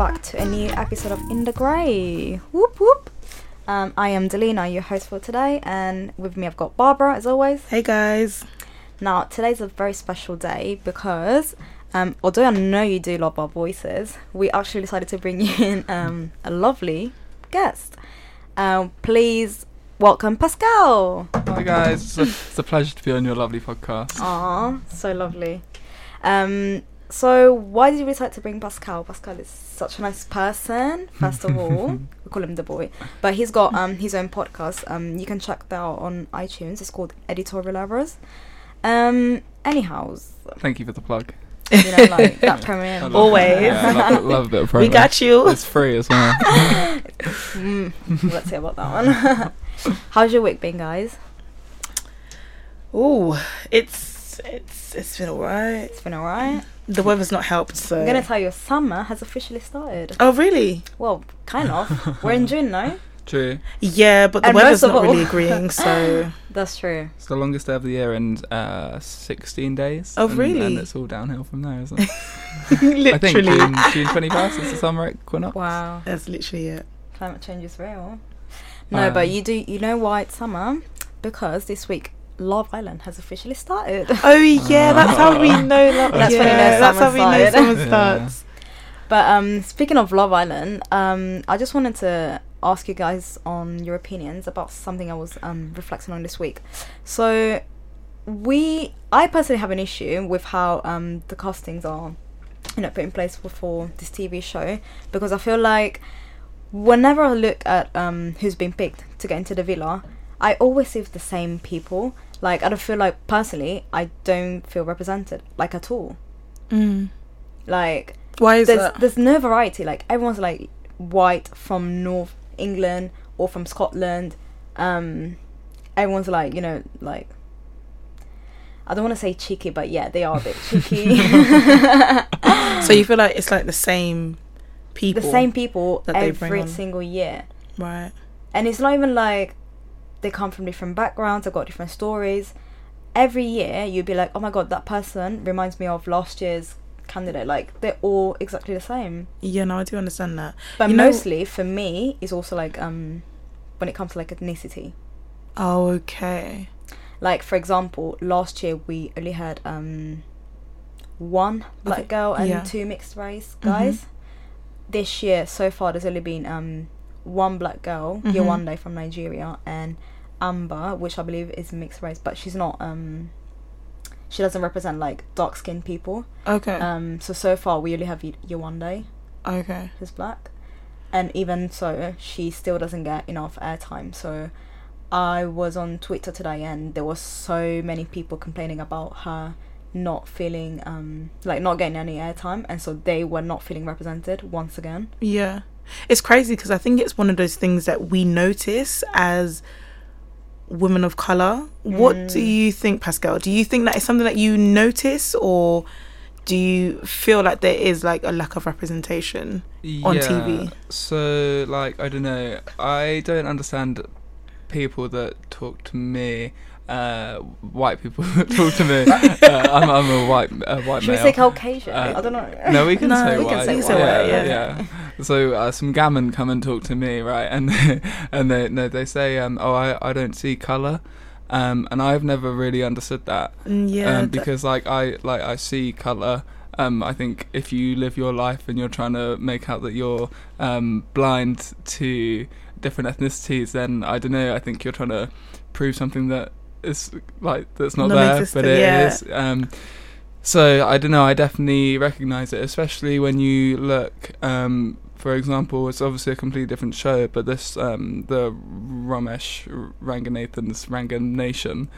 back to a new episode of In the Grey. Whoop whoop. Um, I am Delina, your host for today, and with me I've got Barbara as always. Hey guys. Now today's a very special day because um, although I know you do love our voices, we actually decided to bring you in um, a lovely guest. Um, please welcome Pascal. Hi guys, it's a, it's a pleasure to be on your lovely podcast. Aw, so lovely. Um, so why did you decide to bring Pascal? Pascal is such a nice person. First of all, we call him the boy, but he's got um his own podcast. Um, you can check that out on iTunes. It's called Editorial Errors. Um, anyhow, Thank you for the plug. you know, like that I premiere. love- Always. yeah, love, love a bit of promo. We got you. It's free as well. Mm, let's see about that one. How's your week been, guys? Ooh, it's it's it's been alright. It's been alright. The weather's not helped, so I'm gonna tell you, summer has officially started. Oh really? Well, kind of. We're in June now. True. Yeah, but the And weather's most of not really all- agreeing, so That's true. It's the longest day of the year and uh, 16 days. Oh, and, really? And it's all downhill from there, isn't it? literally I think June, June 21st is the summer equinox. Wow. that's literally it. Climate change is real. No, but Um, you do. You know why it's summer? Because this week Love Island has officially started. Oh yeah, that's how we Ah. know that. That's yeah, when know that's how we know started. summer Yeah. starts. But um, speaking of Love Island, um, I just wanted to ask you guys on your opinions about something I was um reflecting on this week. So, we, I personally have an issue with how um the castings are, you know, put in place for, for this TV show because I feel like whenever I look at um who's been picked to get into the villa, I always see the same people. Like I don't feel like personally, I don't feel represented like at all. Mm. Like Why is there's that? there's no variety. Like everyone's like white from North England or from Scotland. Um, everyone's like you know like I don't want to say cheeky, but yeah, they are a bit cheeky. so you feel like it's like the same people, the same people that they bring every single year, right? and it's not even like they come from different backgrounds. They've got different stories. Every year, you'd be like, oh my god, that person reminds me of last year's candidate. Like they're all exactly the same. Yeah, no, I do understand that. But You know- mostly for me, it's also like um when it comes to like ethnicity. Oh, okay. Like for example, last year we only had um one black girl and yeah. two mixed race Mhm. guys. This year so far there's only been um one black girl, Mhm. Yewande from Nigeria and Amber, which I believe is mixed race, but she's not um she doesn't represent like dark skinned people. Okay. Um so so far we only have Ye- Yewande okay. who's black, and even so, she still doesn't get enough airtime. So, I was on Twitter today, and there was so many people complaining about her not feeling um like not getting any airtime, and so they were not feeling represented once again. Yeah. It's crazy because I think it's one of those things that we notice as women of color. What do Mm. you think, Pascal? Do you think that is something that you notice or do you feel like there is like a lack of representation? On yeah, TV. So, like, I don't know. I don't understand people that talk to me. Uh, white people talk to me. uh, I'm, I'm a white, uh, white Should we male. say Caucasian? Uh, I don't know. No, we can No, say we white. can say We can say white, yeah, yeah. So uh, some gammon come and talk to me, right? And and they no, they say, um, oh, I, I don't see color, um, and I've never really understood that, Mm, Yeah. um, because like I like I see color. Um, I think if you live your life and you're trying to make out that you're um, blind to different ethnicities, then I don't know. I think you're trying to prove something that is like that's not there, but it yeah. is. Um, so I don't know. I definitely recognise it, especially when you look. For example, it's obviously a completely different show, but this um, the Romesh Ranganathan's Ranganation.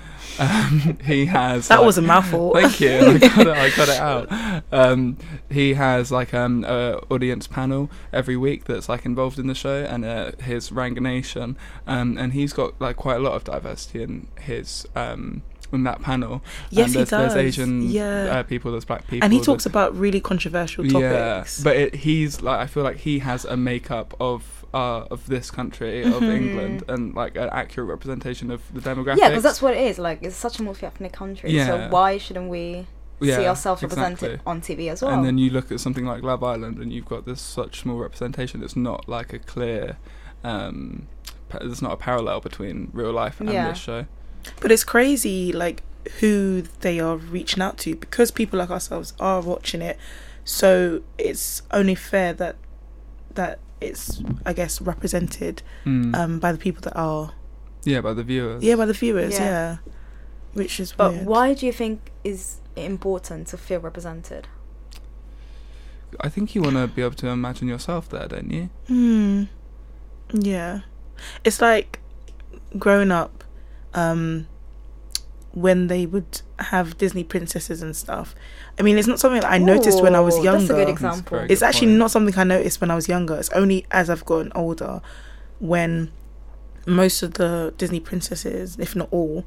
Um, he has that like- was a mouthful. Thank you. I got it. I got it out. Um, he has like um a audience panel every week that's like involved in the show, and uh, his Ranganation, um, and he's got like quite a lot of diversity in his um in that panel. yes, and he there's, does. There's Asian yeah. uh, people, there's black people, and he talks about really controversial topics. yeah, but it, he's like I feel like he has a makeup of uh, of this country of Mhm. England and like an accurate representation of the demographics. Yeah, because that's what it is. Like, it's such a multi-ethnic country. So Yeah. why shouldn't we? Yeah, see ourselves represented exactly. on TV as well. And then you look at something like Love Island, and you've got this such small representation. It's not like a clear. Um, pa- there's not a parallel between real life and Yeah. this show. But it's crazy, like who they are reaching out to because people like ourselves are watching it. So it's only fair that that it's, I guess, represented Mm. um, by the people that are, yeah, by the viewers. yeah, by the viewers, Yeah. yeah. Which is but weird. why do you think is important to feel represented? I think you want to be able to imagine yourself there, don't you? Hmm. Yeah. It's like growing up, um, when they would have Disney princesses and stuff. I mean, it's not something that I noticed when I was younger. That's a good That's example. very It's good actually point. not something I noticed when I was younger. It's only as I've gotten older when most of the Disney princesses, if not all,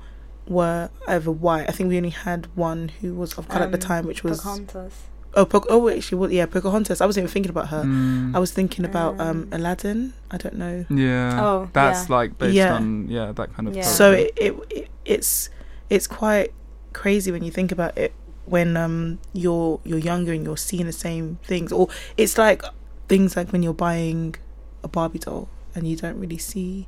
were either white. I think we only had one who was of color at the Um, time, which was Pocahontas. Oh, po- oh, wait, she was yeah, Pocahontas. I wasn't even thinking about her. Mm. I was thinking about um, Um, Aladdin. I don't know. Yeah. Oh, That's yeah. like based Yeah. on yeah that kind of. Yeah. So it, it, it it's it's quite crazy when you think about it when um you're you're younger and you're seeing the same things or it's like things like when you're buying a Barbie doll and you don't really see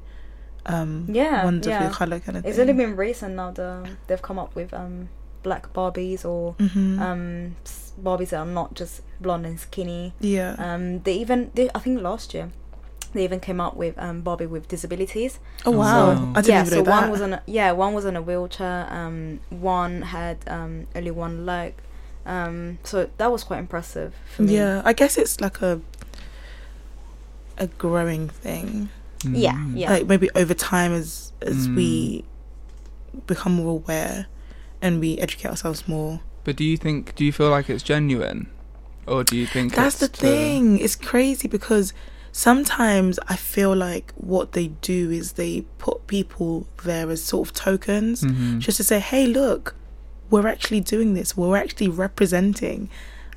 um Yeah, ones of yeah. your color kind of It's thing. only been recent now that they've come up with um black Barbies or Mhm. um Barbies that are not just blonde and skinny. yeah Um, they even they, I think last year they even came up with um Barbie with disabilities. oh wow So- I didn't yeah, even so know that one was on a, yeah one was on a wheelchair. Um, one had um only one leg. Um, so that was quite impressive for me. yeah I guess it's like a a growing thing yeah, Mm. yeah. like maybe over time as as Mm. we become more aware and we educate ourselves more But do you think? Do you feel like it's genuine, or do you think That's the it's to- thing. It's crazy because sometimes I feel like what they do is they put people there as sort of tokens Mhm. just to say, hey, look, we're actually doing this. We're actually representing.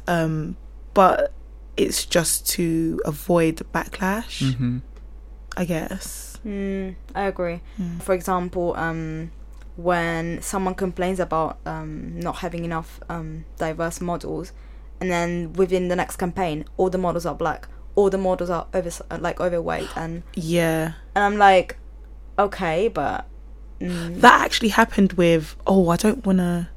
Um, but it's just to avoid backlash, Mhm. I guess. Mm, I agree. Mm. For example, um, when someone complains about um, not having enough um, diverse models, and then within the next campaign, all the models are black, all the models are over like overweight, and Yeah. and I'm like, okay, but mm, That actually happened with, oh, I don't want to.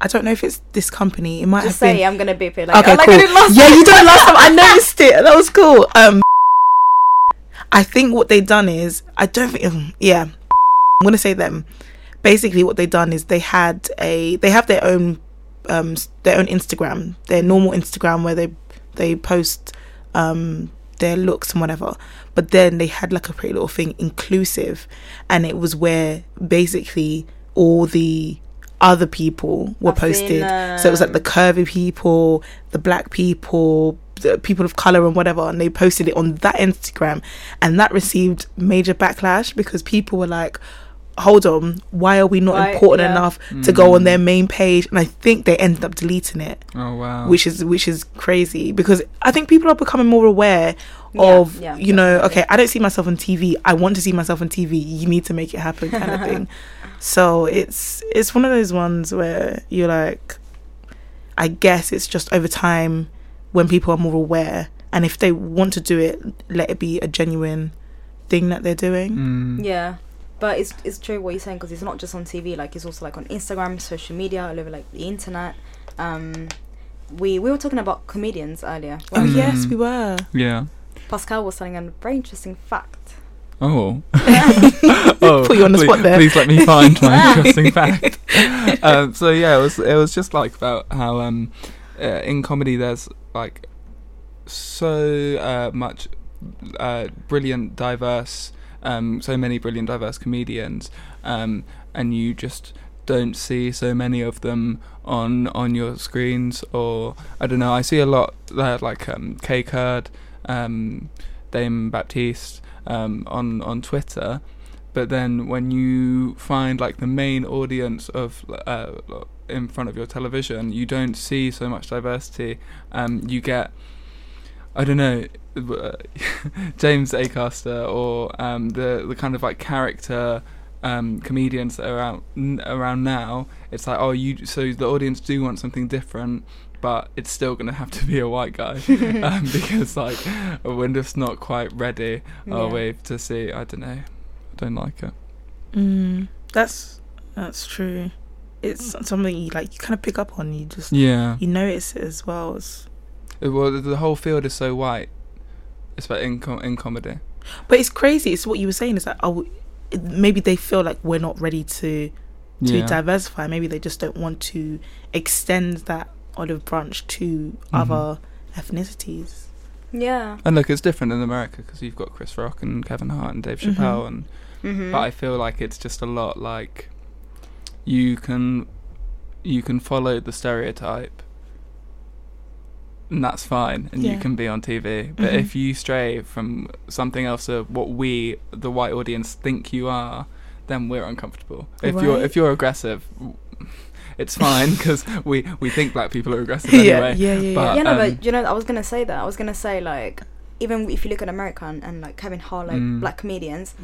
I don't know if it's this company. It might just have been. say I'm gonna beep it like, okay, like cool. Last yeah, you did last time. I noticed it. That was cool. Um, I think what they done is I don't think. um, Yeah, I'm gonna say them. Basically, what they done is they had a they have their own um their own Instagram, their normal Instagram where they they post um their looks and whatever. But then they had like a pretty little thing inclusive, and it was where basically all the other people were I've seen, posted. so it was like the curvy people, the black people, the people of color and whatever, and they posted it on that Instagram, and that received major backlash because people were like, "Hold on, why are we not Why- important yeah. enough to go Mm. on their main page?" And I think they ended up deleting it, Oh wow. which is which is crazy because I think people are becoming more aware Yeah, of yeah, you know, definitely. okay, I don't see myself on TV. I want to see myself on TV. You need to make it happen, kind of thing. So it's it's one of those ones where you're like, I guess it's just over time when people are more aware, and if they want to do it, let it be a genuine thing that they're doing. Mm. Yeah, but it's it's true what you're saying because it's not just on TV. Like it's also like on Instagram, social media, all over like the internet. Um, we we were talking about comedians earlier. Oh Mm. yes, we were. Yeah. Pascal was telling a very interesting fact. Oh. oh. Put you on the please, spot there. Please let me find my interesting fact. um, so yeah, it was it was just like about how um, uh, in comedy there's like so uh, much uh, brilliant, diverse, um, so many brilliant, diverse comedians, um, and you just don't see so many of them on on your screens or I don't know. I see a lot uh, like um, Kae Kurd, um, Dane Baptiste um, on on Twitter, but then when you find like the main audience of uh, in front of your television, you don't see so much diversity. Um, you get I don't know. James Acaster or um, the the kind of like character um, comedians that are out n- around now, it's like, oh, you. So the audience do want something different, but it's still gonna have to be a white guy um, because like we're just not quite ready, are Yeah. we, to see? I don't know. I don't like it. Mm, that's that's true. It's something you like. You kind of pick up on. You just Yeah. you notice it as well. It's, Well, the- the whole field is so white, especially in com- in comedy. but it's crazy. It's what you were saying. Is that oh, it- maybe they feel like we're not ready to to Yeah. diversify. Maybe they just don't want to extend that olive branch to Mm-hmm. other ethnicities. Yeah. And look, it's different in America because you've got Chris Rock and Kevin Hart and Dave Mhm. Chappelle, and Mm-hmm. but I feel like it's just a lot like you can you can follow the stereotype, and that's fine, and you can be on TV. But Mhm. if you stray from something else of what we, the white audience, think you are, then we're uncomfortable. If you're if you're aggressive. It's fine because we, we think black people are aggressive yeah, anyway. yeah, yeah, but- yeah. yeah, no, um, but you know, I was gonna say that. I was gonna say like, even if you look at America and, and like Kevin Hart, like Mm. black comedians,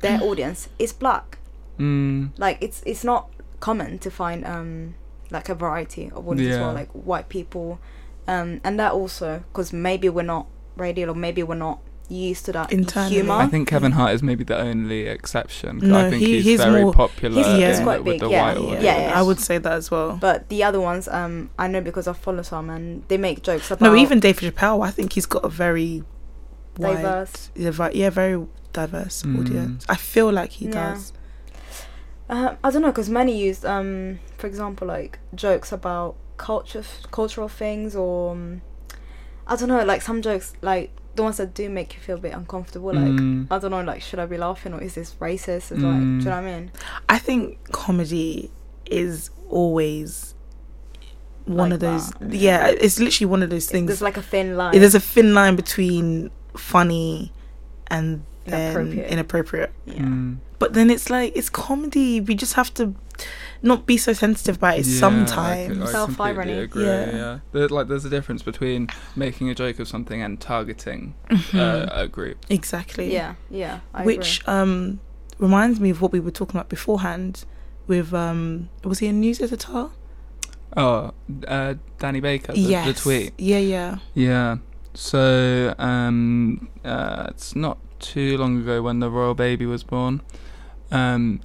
their audience is black. Mm, Like it's it's not common to find um like a variety of audience as Yeah. well, like white people, um, and that also because maybe we're not radio or maybe we're not used to that Internally. humor. I think Kevin Hart is maybe the only exception. No, I think he- he's, he's very more- popular he's- he's quite big, yeah. yeah. Yeah, yeah. I would say that as well. But the other ones, um, I know because I follow some and they make jokes about no, even Dave Chappelle, I think he's got a very Diverse. yeah, yeah, very diverse Mm. audience. I feel like he Yeah. does. Uh, I don't know because many use, um, for example, like jokes about culture, cultural things, or um, I don't know, like some jokes, like the ones that do make you feel a bit uncomfortable. Like Mm. I don't know, like should I be laughing or is this racist? It's like, do you Mm. know what I mean? I think comedy is always one Like of those. that. Yeah, it's literally one of those things. There's like a thin line. There's a thin line between funny and Inappropriate. inappropriate. yeah. Mm. But then it's like it's comedy. We just have to not be so sensitive about it Yeah, sometimes. could- I Self-irony. agree. Yeah. Yeah, There, like there's a difference between making a joke of something and targeting Mhm. uh, a group. exactly. Yeah, yeah. I Which um reminds me of what we were talking about beforehand. With um, was he a news editor? Oh, uh, Danny Baker, the, yes. the tweet. Yeah, yeah. Yeah. So um, uh, it's not too long ago when the royal baby was born. Um,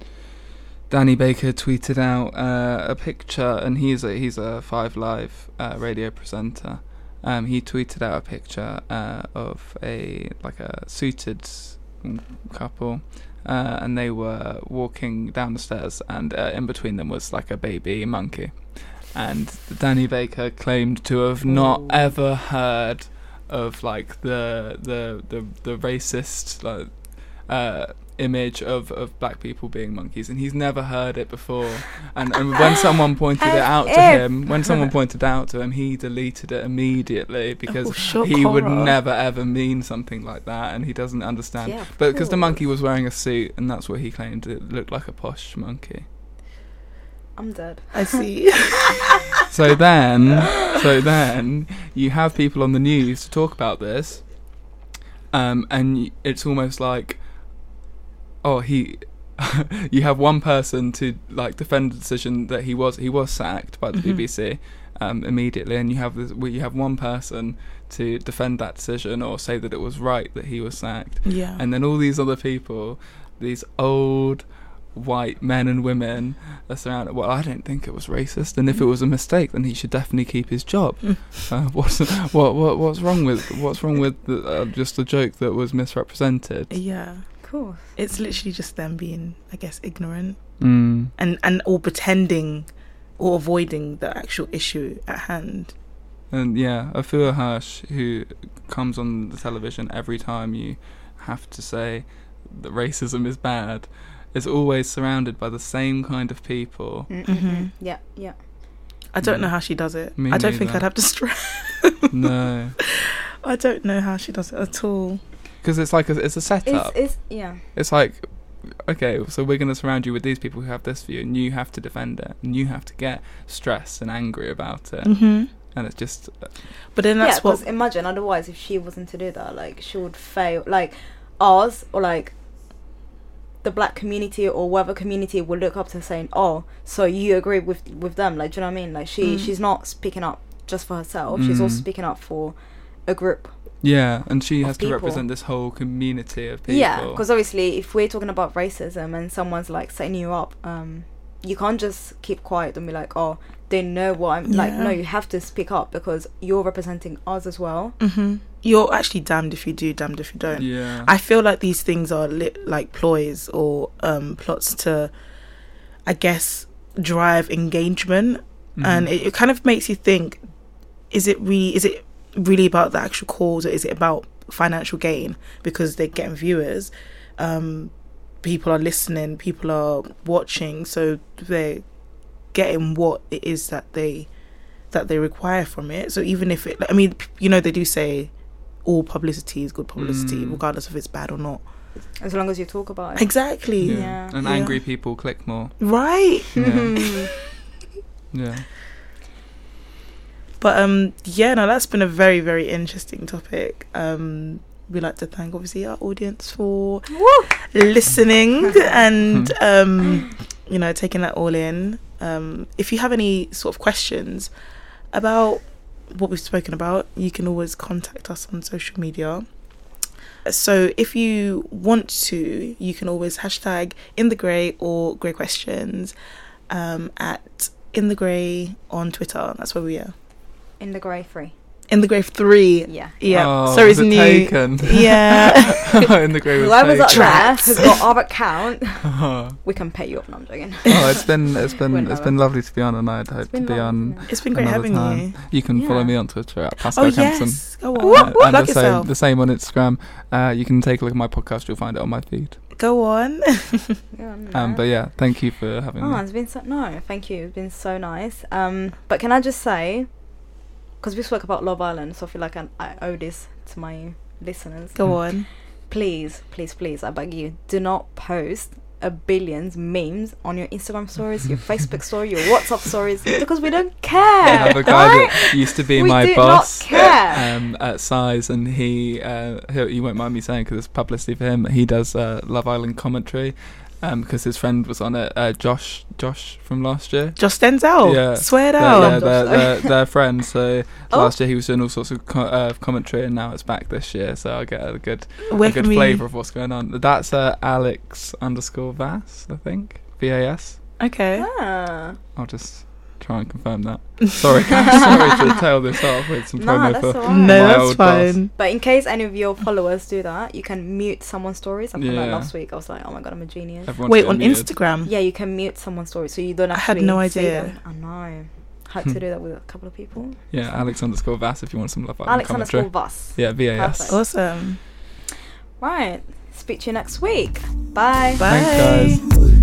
Danny Baker tweeted out uh, a picture, and he's a he's a Five Live uh, radio presenter. Um, he tweeted out a picture uh, of a like a suited couple, uh, and they were walking down the stairs, and uh, in between them was like a baby monkey. And Danny Baker claimed to have not Ooh. ever heard of like the the the, the racist like uh, image of, of black people being monkeys, and he's never heard it before. And, and when someone pointed it out to him, when someone pointed out to him, he deleted it immediately because Oh, shock he would never ever mean something like that, and he doesn't understand. Yeah, but because the monkey was wearing a suit, and that's what he claimed it looked like a posh monkey. I'm dead. I see. So then, so then you have people on the news to talk about this, um, and it's almost like, oh, he. you have one person to like defend the decision that he was he was sacked by the Mhm. BBC um, immediately, and you have this, well, you have one person to defend that decision or say that it was right that he was sacked, yeah. and then all these other people, these old white men and women are surrounded. Well, I don't think it was racist, and if it was a mistake, then he should definitely keep his job. uh, what's what what what's wrong with what's wrong with the, uh, just a joke that was misrepresented? yeah. Cool. It's literally just them being, I guess, ignorant Mm. and and or pretending or avoiding the actual issue at hand. And yeah, Afua Hirsch, who comes on the television every time you have to say that racism is bad, is always surrounded by the same kind of people. Mm-hmm. Mhm. Yeah, yeah. I don't Mm. know how she does it. Me I don't think. I'd have the strength. no, I don't know how she does it at all. Because it's like a, it's a setup. It's, it's yeah. It's like, okay, so we're going to surround you with these people who have this view, and you have to defend it, and you have to get stressed and angry about it, hmm and it's just But then yeah, that's because what. imagine otherwise if she wasn't to do that, like she would fail. Like ours or like the black community or whatever community would look up to saying, "Oh, so you agree with with them?" Like, do you know what I mean? Like, she Mm. she's not speaking up just for herself. She's also Mm. speaking up for a group. Yeah, and she Of has to represent this whole community of people. Yeah, because obviously, if we're talking about racism and someone's like setting you up, um, you can't just keep quiet and be like, "Oh, they know what I'm like." No, you have to speak up because you're representing us as well. hmm You're actually damned if you do, damned if you don't. Yeah. I feel like these things are lit, like ploys or um, plots to, I guess, drive engagement, Mhm. and it, it kind of makes you think: is it really? Is it really about the actual cause, or is it about financial gain? Because they're getting viewers, um, people are listening, people are watching, so they're getting what it is that they that they require from it. So even if it, I mean, you know, they do say all publicity is good publicity, Mm. regardless if it's bad or not. As long as you talk about it. Exactly. yeah. Yeah. And Yeah. angry people click more. Right. Yeah. yeah. But um yeah, no, that's been a very, very interesting topic. Um we like to thank obviously our audience for listening and um you know, taking that all in. Um if you have any sort of questions about what we've spoken about, you can always contact us on social media. So if you want to, you can always hashtag in the grey or grey questions um, at in the grey on Twitter. That's where we are. In the grey Three. In the Grey three. Yeah. Yeah. Oh, Sorry, it's it new. Taken? Yeah. in the grey was Whoever's up taken. there has got our account. oh, We can pay you up. No, I'm joking. Oh, it's been it's been Wouldn't it's have been lovely to be on, and I'd hope to be on. isn't it? It's been great having time. you. You can follow me on Twitter at Pascal Oh Kempson. yes. Go on. Whoop, whoop. and the same, yourself. the same on Instagram. Uh, you can take a look at my podcast. You'll find it on my feed. Go on. Yeah, Um, but yeah, thank you for having Oh, me. it's been so no, thank you. It's been so nice. Um, but can I just say, because we spoke about Love Island, so I feel like I, I owe this to my listeners. Go on. Please, please, please, I beg you, do not post a billions memes on your Instagram stories, your Facebook story, your WhatsApp stories, because we don't care. I have a guy right? that used to be We my boss care. um, at Size, and he, uh, he you won't mind me saying because it's publicity for him. He does uh, Love Island commentary because his friend was on it. Uh, Josh, Josh from last year. Josh Denzel. Yeah. Swear They're, yeah, Josh, they're, though. they're, they're friends. So Oh. last year he was doing all sorts of co- uh, commentary, and now it's back this year. So I get a good, Where a good can we? flavour of what's going on. That's uh, Alex underscore Vass, I think. V A S. Okay. Ah. I'll just try and confirm that. Sorry, guys. Sorry to tail this off with some Nah, promo that's for. alright. No, My that's old boss. fine. But in case any of your followers do that, you can mute someone's stories. I found that Yeah. last week. I was like, oh my god, I'm a genius. Everyone's Wait, on muted. Instagram. Yeah, you can mute someone's story, so you don't I actually. had no see idea. them. I know. Had to hmm. do that with a couple of people. Yeah, Alex underscore Vass if you want some Love Island Alex underscore Voss. Yeah, V A S. Awesome. Right. Speak to you next week. Bye. Bye. Thanks, guys.